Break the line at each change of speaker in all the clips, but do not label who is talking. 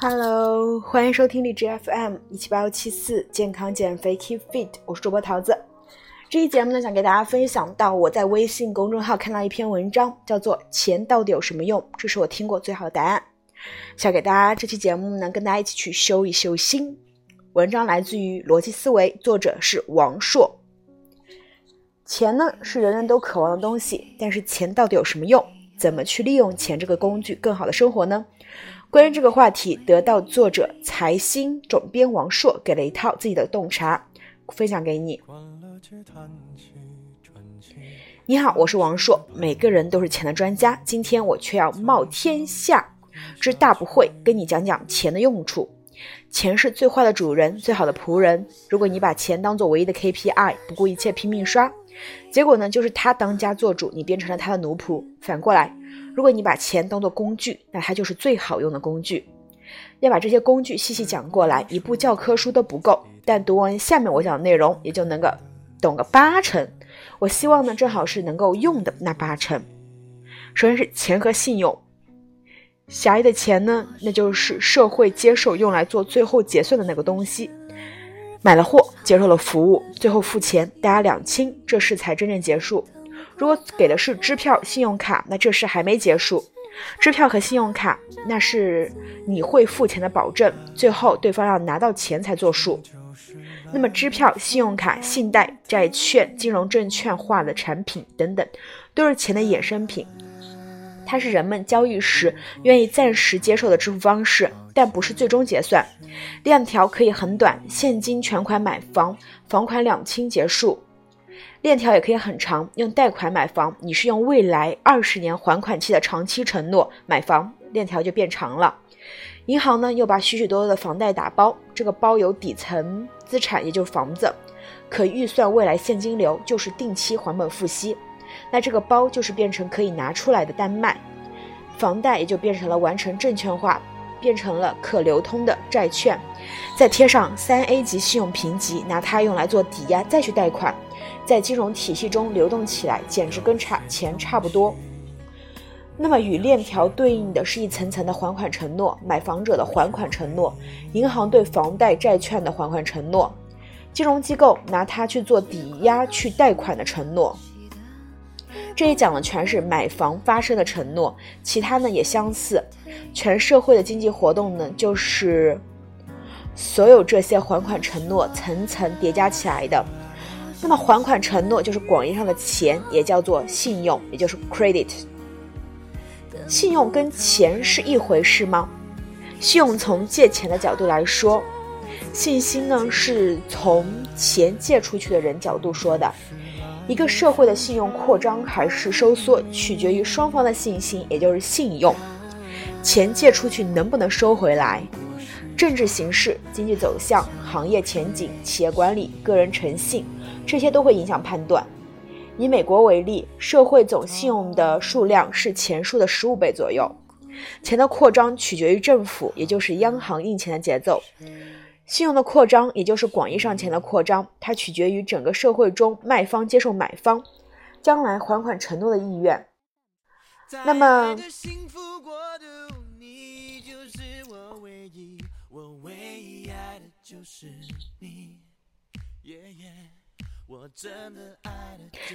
Hello，欢迎收听荔枝 FM 一七八幺七四健康减肥 Keep Fit，我是主播桃子。这期节目呢，想给大家分享到我在微信公众号看到一篇文章，叫做《钱到底有什么用》，这是我听过最好的答案。想给大家这期节目呢，跟大家一起去修一修心。文章来自于逻辑思维，作者是王硕。钱呢是人人都渴望的东西，但是钱到底有什么用？怎么去利用钱这个工具更好的生活呢？关于这个话题，得到作者财新总编王硕给了一套自己的洞察，分享给你。你好，我是王硕。每个人都是钱的专家，今天我却要冒天下之大不讳，跟你讲讲钱的用处。钱是最坏的主人，最好的仆人。如果你把钱当做唯一的 KPI，不顾一切拼命刷，结果呢，就是他当家做主，你变成了他的奴仆。反过来。如果你把钱当做工具，那它就是最好用的工具。要把这些工具细细讲过来，一部教科书都不够。但读完下面我讲的内容，也就能够懂个八成。我希望呢，正好是能够用的那八成。首先是钱和信用。狭义的钱呢，那就是社会接受用来做最后结算的那个东西。买了货，接受了服务，最后付钱，大家两清，这事才真正结束。如果给的是支票、信用卡，那这事还没结束。支票和信用卡，那是你会付钱的保证，最后对方要拿到钱才作数。那么，支票、信用卡、信贷、债券、金融证券化的产品等等，都是钱的衍生品。它是人们交易时愿意暂时接受的支付方式，但不是最终结算。链条可以很短，现金全款买房，房款两清结束。链条也可以很长，用贷款买房，你是用未来二十年还款期的长期承诺买房，链条就变长了。银行呢又把许许多多的房贷打包，这个包有底层资产，也就是房子，可预算未来现金流，就是定期还本付息。那这个包就是变成可以拿出来的单卖，房贷也就变成了完成证券化，变成了可流通的债券，再贴上三 A 级信用评级，拿它用来做抵押再去贷款。在金融体系中流动起来，简直跟差钱差不多。那么与链条对应的是一层层的还款承诺：买房者的还款承诺，银行对房贷债券的还款承诺，金融机构拿它去做抵押去贷款的承诺。这一讲的全是买房发生的承诺，其他呢也相似。全社会的经济活动呢，就是所有这些还款承诺层层叠加起来的。那么还款承诺就是广义上的钱，也叫做信用，也就是 credit。信用跟钱是一回事吗？信用从借钱的角度来说，信心呢是从钱借出去的人角度说的。一个社会的信用扩张还是收缩，取决于双方的信心，也就是信用。钱借出去能不能收回来？政治形势、经济走向、行业前景、企业管理、个人诚信。这些都会影响判断。以美国为例，社会总信用的数量是钱数的十五倍左右。钱的扩张取决于政府，也就是央行印钱的节奏。信用的扩张，也就是广义上钱的扩张，它取决于整个社会中卖方接受买方将来还款承诺的意愿。那么，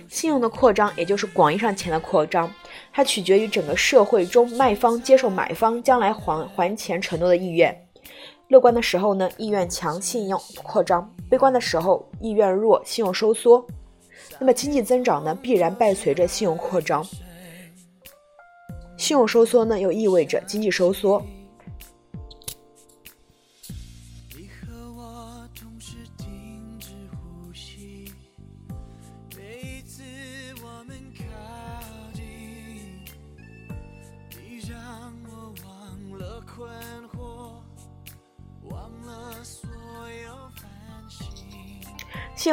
信用的扩张，也就是广义上钱的扩张，它取决于整个社会中卖方接受买方将来还还钱承诺的意愿。乐观的时候呢，意愿强，信用扩张；悲观的时候，意愿弱，信用收缩。那么经济增长呢，必然伴随着信用扩张；信用收缩呢，又意味着经济收缩。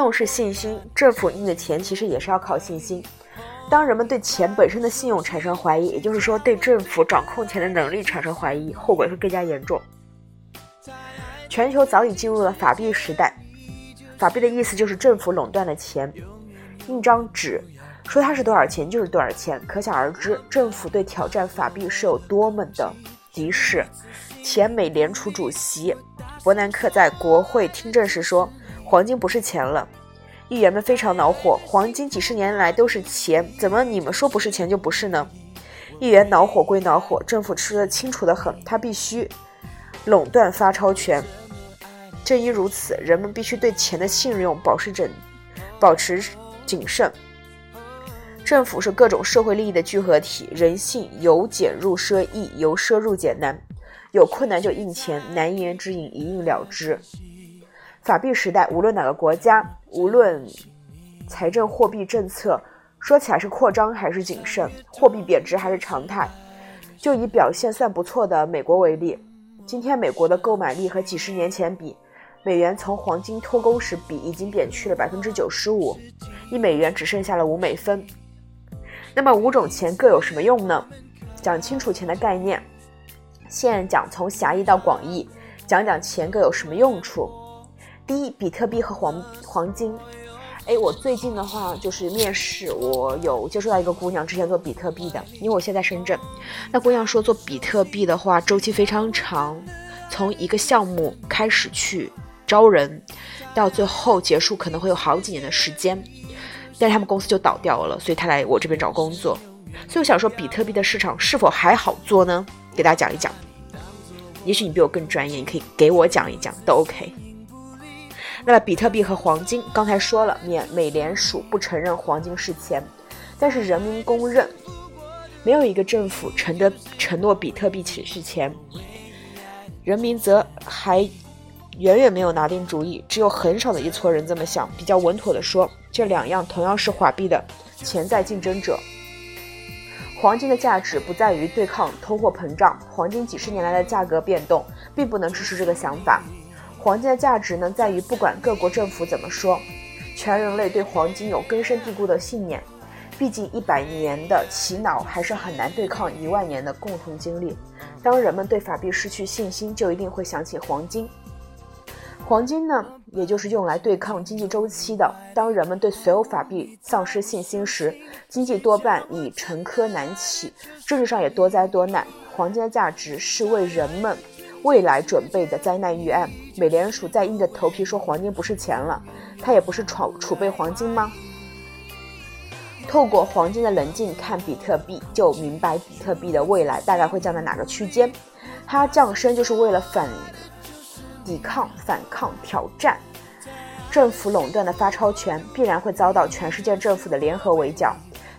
用是信心，政府印的钱其实也是要靠信心。当人们对钱本身的信用产生怀疑，也就是说对政府掌控钱的能力产生怀疑，后果会更加严重。全球早已进入了法币时代，法币的意思就是政府垄断的钱。印张纸，说它是多少钱就是多少钱，可想而知，政府对挑战法币是有多么的敌视。前美联储主席伯南克在国会听证时说：“黄金不是钱了。”议员们非常恼火，黄金几十年来都是钱，怎么你们说不是钱就不是呢？议员恼火归恼火，政府吃得清楚的很，他必须垄断发钞权。正因如此，人们必须对钱的信用保持整，保持谨慎。政府是各种社会利益的聚合体，人性由俭入奢易，由奢入俭难。有困难就印钱，难言之隐一印了之。法币时代，无论哪个国家，无论财政货币政策说起来是扩张还是谨慎，货币贬值还是常态。就以表现算不错的美国为例，今天美国的购买力和几十年前比，美元从黄金脱钩时比已经贬去了百分之九十五，一美元只剩下了五美分。那么五种钱各有什么用呢？讲清楚钱的概念。现讲从狭义到广义，讲讲钱各有什么用处。第一，比特币和黄黄金。哎，我最近的话就是面试，我有接触到一个姑娘，之前做比特币的，因为我现在深圳。那姑娘说做比特币的话周期非常长，从一个项目开始去招人，到最后结束可能会有好几年的时间，但是他们公司就倒掉了，所以她来我这边找工作。所以我想说，比特币的市场是否还好做呢？给大家讲一讲，也许你比我更专业，你可以给我讲一讲都 OK。那么比特币和黄金，刚才说了，免美联储不承认黄金是钱，但是人民公认，没有一个政府承的承诺比特币只是钱，人民则还远远没有拿定主意，只有很少的一撮人这么想。比较稳妥的说，这两样同样是货币的潜在竞争者。黄金的价值不在于对抗通货膨胀，黄金几十年来的价格变动并不能支持这个想法。黄金的价值呢，在于不管各国政府怎么说，全人类对黄金有根深蒂固的信念。毕竟一百年的洗脑还是很难对抗一万年的共同经历。当人们对法币失去信心，就一定会想起黄金。黄金呢，也就是用来对抗经济周期的。当人们对所有法币丧失信心时，经济多半已沉疴难起，政治上也多灾多难。黄金的价值是为人们未来准备的灾难预案。美联储在硬着头皮说黄金不是钱了，它也不是储储备黄金吗？透过黄金的棱镜看比特币，就明白比特币的未来大概会降在哪个区间。它降生就是为了反。抵抗、反抗、挑战政府垄断的发钞权，必然会遭到全世界政府的联合围剿。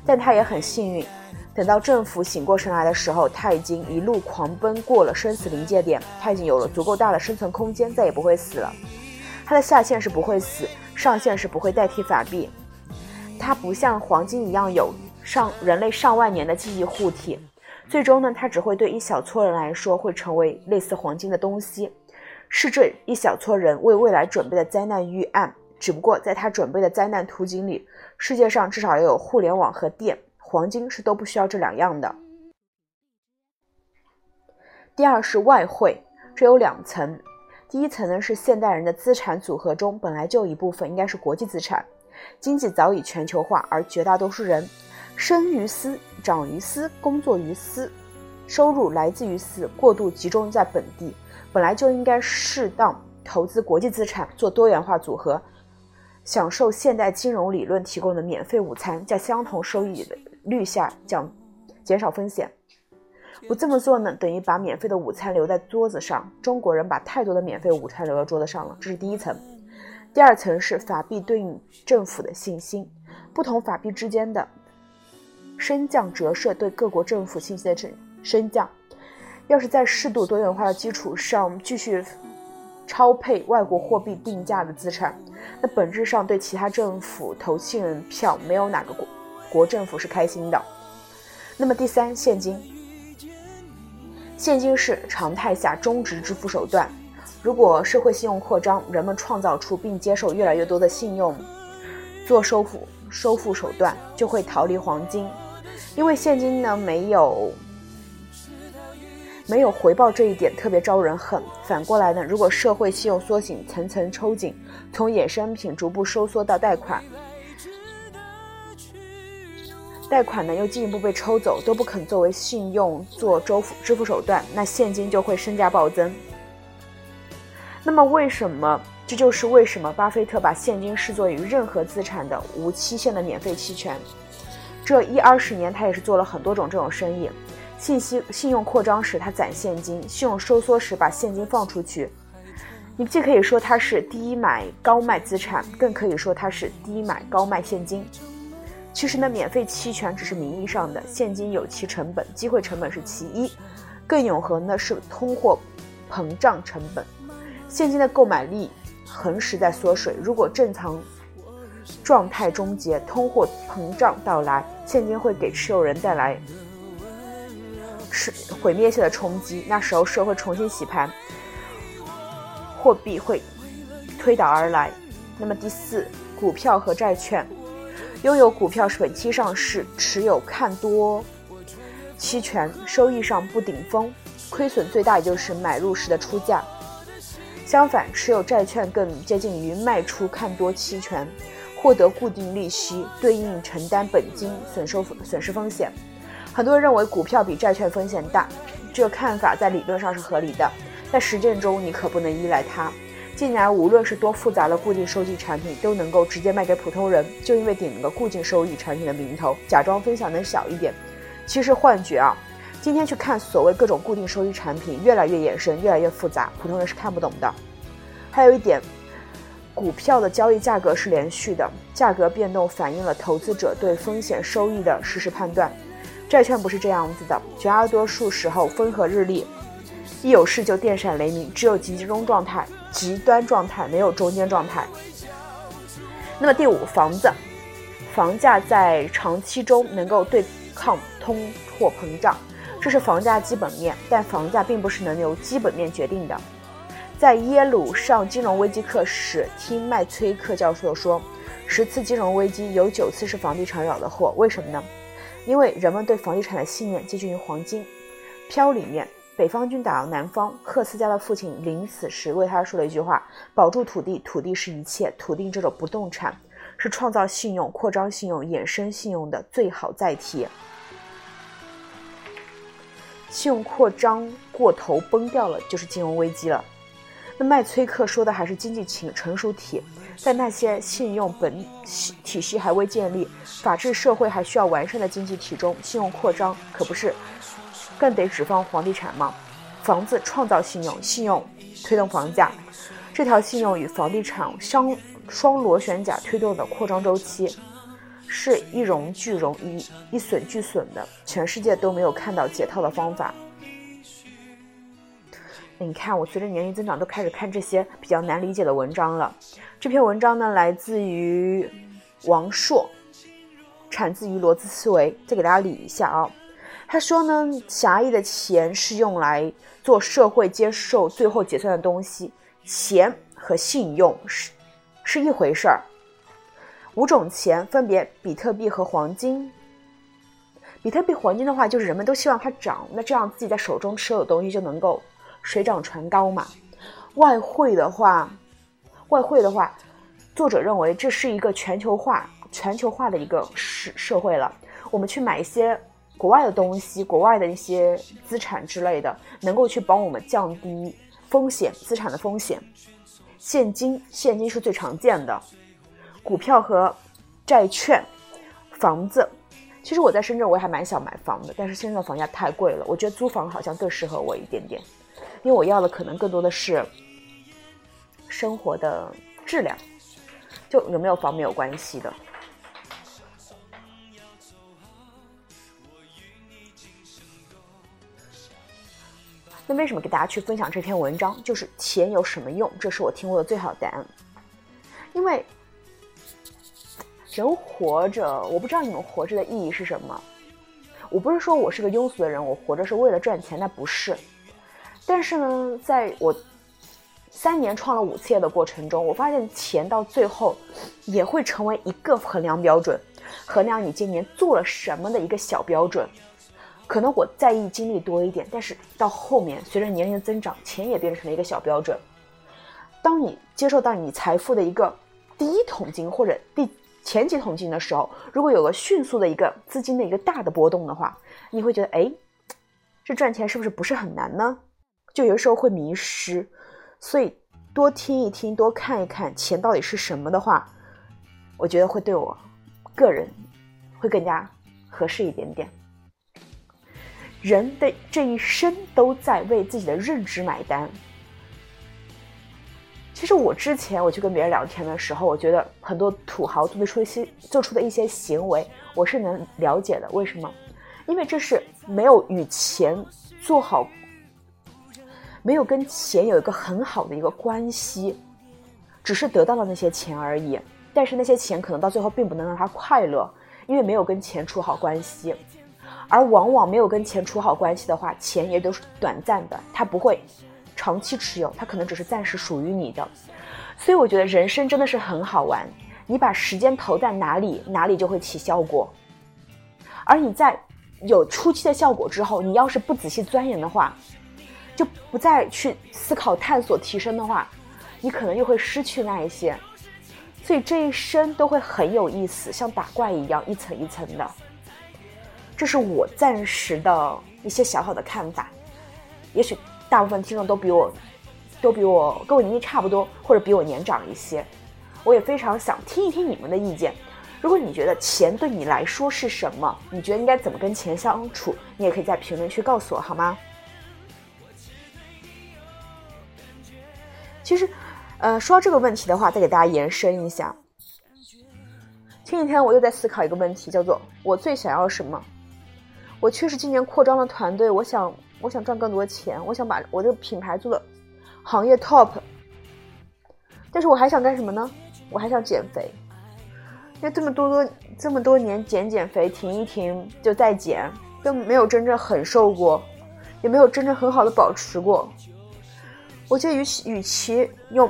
但他也很幸运，等到政府醒过神来的时候，他已经一路狂奔过了生死临界点，他已经有了足够大的生存空间，再也不会死了。他的下限是不会死，上限是不会代替法币。它不像黄金一样有上人类上万年的记忆护体，最终呢，它只会对一小撮人来说会成为类似黄金的东西。是这一小撮人为未来准备的灾难预案，只不过在他准备的灾难图景里，世界上至少要有互联网和电，黄金是都不需要这两样的。第二是外汇，这有两层，第一层呢是现代人的资产组合中本来就一部分应该是国际资产，经济早已全球化，而绝大多数人生于斯、长于斯、工作于斯，收入来自于斯，过度集中在本地。本来就应该适当投资国际资产，做多元化组合，享受现代金融理论提供的免费午餐，在相同收益的率下降减少风险。不这么做呢，等于把免费的午餐留在桌子上。中国人把太多的免费午餐留在桌子上了，这是第一层。第二层是法币对应政府的信心，不同法币之间的升降折射对各国政府信息的升升降。要是在适度多元化的基础上继续超配外国货币定价的资产，那本质上对其他政府投信任票，没有哪个国国政府是开心的。那么第三，现金，现金是常态下中值支付手段。如果社会信用扩张，人们创造出并接受越来越多的信用做收付收付手段，就会逃离黄金，因为现金呢没有。没有回报这一点特别招人恨。反过来呢，如果社会信用缩紧，层层抽紧，从衍生品逐步收缩到贷款，贷款呢又进一步被抽走，都不肯作为信用做支付支付手段，那现金就会身价暴增。那么为什么？这就是为什么巴菲特把现金视作于任何资产的无期限的免费期权。这一二十年，他也是做了很多种这种生意。信息信用扩张时，他攒现金；信用收缩时，把现金放出去。你既可以说它是低买高卖资产，更可以说它是低买高卖现金。其实呢，免费期权只是名义上的，现金有其成本，机会成本是其一，更永恒的是通货膨胀成本。现金的购买力。恒时在缩水，如果正常状态终结，通货膨胀到来，现金会给持有人带来是毁灭性的冲击。那时候社会重新洗盘，货币会推倒而来。那么第四，股票和债券，拥有股票是本期上市，持有看多期权，收益上不顶峰，亏损最大也就是买入时的出价。相反，持有债券更接近于卖出看多期权，获得固定利息，对应承担本金损收损失风险。很多人认为股票比债券风险大，这个看法在理论上是合理的，在实践中你可不能依赖它。近年来，无论是多复杂的固定收益产品，都能够直接卖给普通人，就因为顶了个固定收益产品的名头，假装分享能小一点，其实幻觉啊。今天去看所谓各种固定收益产品，越来越衍生，越来越复杂，普通人是看不懂的。还有一点，股票的交易价格是连续的，价格变动反映了投资者对风险收益的实时判断。债券不是这样子的，绝大多数时候风和日丽，一有事就电闪雷鸣，只有集中状态、极端状态，没有中间状态。那么第五，房子，房价在长期中能够对抗通货膨胀。这是房价基本面，但房价并不是能由基本面决定的。在耶鲁上金融危机课时，听麦崔克教授说，十次金融危机有九次是房地产惹的祸。为什么呢？因为人们对房地产的信念接近于黄金。飘里面，北方军打到南方，克斯家的父亲临死时为他说了一句话：“保住土地，土地是一切。土地这种不动产，是创造信用、扩张信用、衍生信用的最好载体。”信用扩张过头崩掉了，就是金融危机了。那麦崔克说的还是经济情成熟体，在那些信用本体系还未建立、法治社会还需要完善的经济体中，信用扩张可不是更得指望房地产吗？房子创造信用，信用推动房价，这条信用与房地产相双螺旋桨推动的扩张周期。是一荣俱荣，一一损俱损的，全世界都没有看到解套的方法。你看，我随着年龄增长，都开始看这些比较难理解的文章了。这篇文章呢，来自于王朔，产自于逻辑思维。再给大家理一下啊，他说呢，狭义的钱是用来做社会接受最后结算的东西，钱和信用是是一回事儿。五种钱分别比特币和黄金。比特币、黄金的话，就是人们都希望它涨，那这样自己在手中持有的东西就能够水涨船高嘛。外汇的话，外汇的话，作者认为这是一个全球化、全球化的一个社社会了。我们去买一些国外的东西，国外的一些资产之类的，能够去帮我们降低风险、资产的风险。现金，现金是最常见的。股票和债券、房子，其实我在深圳我也还蛮想买房的，但是现在房价太贵了，我觉得租房好像更适合我一点点，因为我要的可能更多的是生活的质量，就有没有房没有关系的。那为什么给大家去分享这篇文章？就是钱有什么用？这是我听过的最好的答案，因为。人活着，我不知道你们活着的意义是什么。我不是说我是个庸俗的人，我活着是为了赚钱，那不是。但是呢，在我三年创了五次业的过程中，我发现钱到最后也会成为一个衡量标准，衡量你今年做了什么的一个小标准。可能我在意经历多一点，但是到后面随着年龄增长，钱也变成了一个小标准。当你接受到你财富的一个第一桶金或者第前几桶金的时候，如果有个迅速的一个资金的一个大的波动的话，你会觉得，哎，这赚钱是不是不是很难呢？就有时候会迷失，所以多听一听，多看一看钱到底是什么的话，我觉得会对我个人会更加合适一点点。人的这一生都在为自己的认知买单。其实我之前我去跟别人聊天的时候，我觉得很多土豪做出一些做出的一些行为，我是能了解的。为什么？因为这是没有与钱做好，没有跟钱有一个很好的一个关系，只是得到了那些钱而已。但是那些钱可能到最后并不能让他快乐，因为没有跟钱处好关系。而往往没有跟钱处好关系的话，钱也都是短暂的，它不会。长期持有，它可能只是暂时属于你的，所以我觉得人生真的是很好玩。你把时间投在哪里，哪里就会起效果。而你在有初期的效果之后，你要是不仔细钻研的话，就不再去思考、探索、提升的话，你可能又会失去那一些。所以这一生都会很有意思，像打怪一样，一层一层的。这是我暂时的一些小小的看法，也许。大部分听众都比我，都比我跟我年纪差不多，或者比我年长一些。我也非常想听一听你们的意见。如果你觉得钱对你来说是什么，你觉得应该怎么跟钱相处，你也可以在评论区告诉我，好吗？其实，呃，说到这个问题的话，再给大家延伸一下。前几天我又在思考一个问题，叫做我最想要什么？我确实今年扩张了团队，我想。我想赚更多钱，我想把我这个品牌做的行业 top。但是我还想干什么呢？我还想减肥。因为这么多多这么多年减减肥，停一停就再减，都没有真正很瘦过，也没有真正很好的保持过。我觉得与其与其用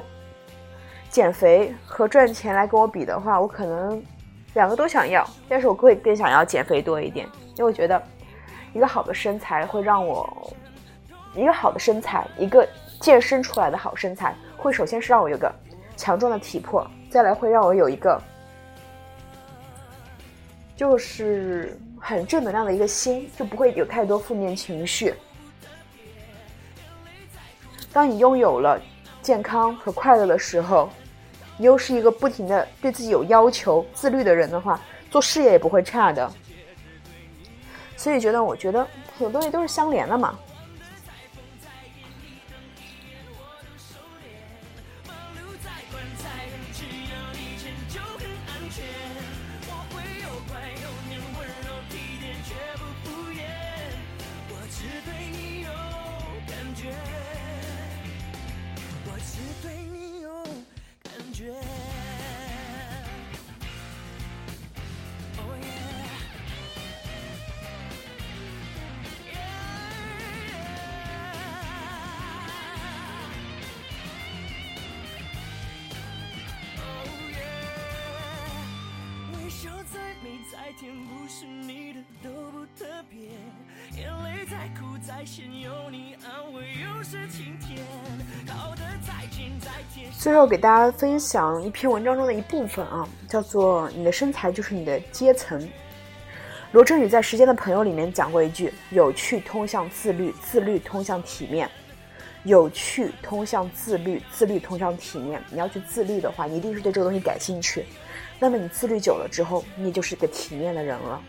减肥和赚钱来跟我比的话，我可能两个都想要，但是我会更想要减肥多一点，因为我觉得。一个好的身材会让我，一个好的身材，一个健身出来的好身材，会首先是让我有个强壮的体魄，再来会让我有一个，就是很正能量的一个心，就不会有太多负面情绪。当你拥有了健康和快乐的时候，你又是一个不停的对自己有要求、自律的人的话，做事业也不会差的。所以觉得，我觉得很多东西都是相连的嘛。天不是你的都不特别，眼泪再苦再咸，有你安慰又是晴天。靠得再近再贴。最后给大家分享一篇文章中的一部分啊，叫做“你的身材就是你的阶层”。罗振宇在《时间的朋友》里面讲过一句：“有趣通向自律，自律通向体面。有趣通向自律，自律通向体面。你要去自律的话，你一定是对这个东西感兴趣。”那么你自律久了之后，你就是个体面的人了。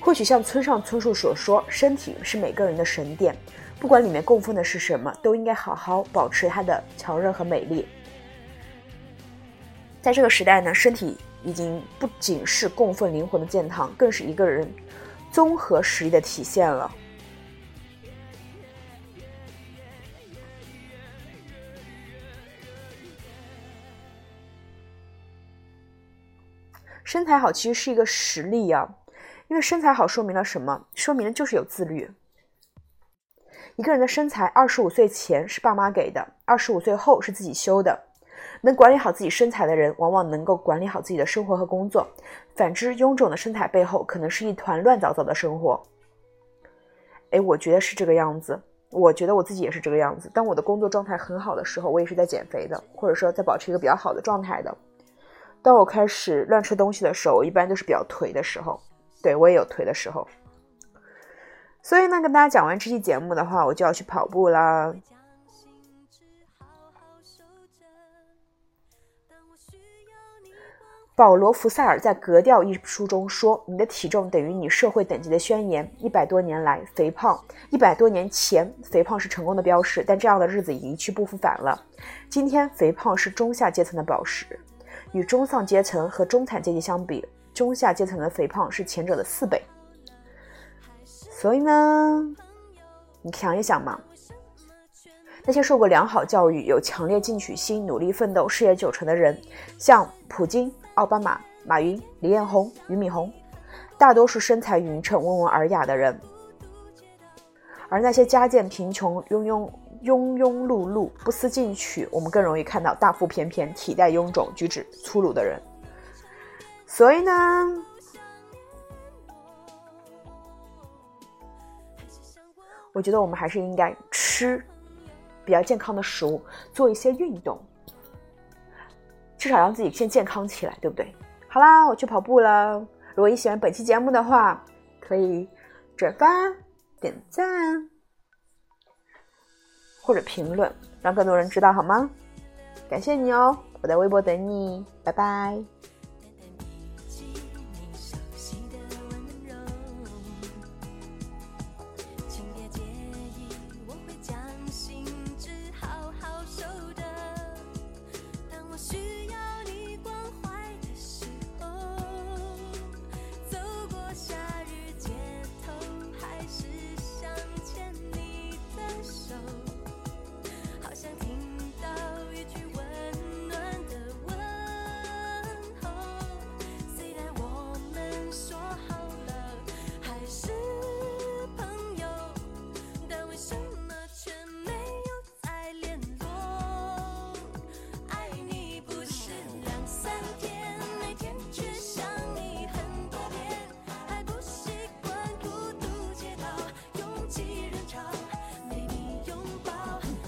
或许像村上春树所说，身体是每个人的神殿，不管里面供奉的是什么，都应该好好保持它的强韧和美丽。在这个时代呢，身体已经不仅是供奉灵魂的殿堂，更是一个人综合实力的体现了。身材好其实是一个实力呀，因为身材好说明了什么？说明了就是有自律。一个人的身材，二十五岁前是爸妈给的，二十五岁后是自己修的。能管理好自己身材的人，往往能够管理好自己的生活和工作。反之，臃肿的身材背后，可能是一团乱糟糟的生活。哎，我觉得是这个样子。我觉得我自己也是这个样子。当我的工作状态很好的时候，我也是在减肥的，或者说在保持一个比较好的状态的。当我开始乱吃东西的时候，我一般都是比较颓的时候。对我也有颓的时候。所以呢，跟大家讲完这期节目的话，我就要去跑步啦。保罗·福塞尔在《格调》一书中说：“你的体重等于你社会等级的宣言。一百多年来，肥胖；一百多年前，肥胖是成功的标识，但这样的日子已一去不复返了。今天，肥胖是中下阶层的宝石。与中上阶层和中产阶级相比，中下阶层的肥胖是前者的四倍。所以呢，你想一想嘛，那些受过良好教育、有强烈进取心、努力奋斗、事业有成的人，像普京。”奥巴马、马云、李彦宏、俞敏洪，大多数身材匀称、温文尔雅的人，而那些家境贫穷、庸庸庸庸碌碌、不思进取，我们更容易看到大腹便便、体态臃肿、举止粗鲁的人。所以呢，我觉得我们还是应该吃比较健康的食物，做一些运动。至少让自己先健康起来，对不对？好啦，我去跑步了。如果你喜欢本期节目的话，可以转发、点赞或者评论，让更多人知道好吗？感谢你哦，我在微博等你，拜拜。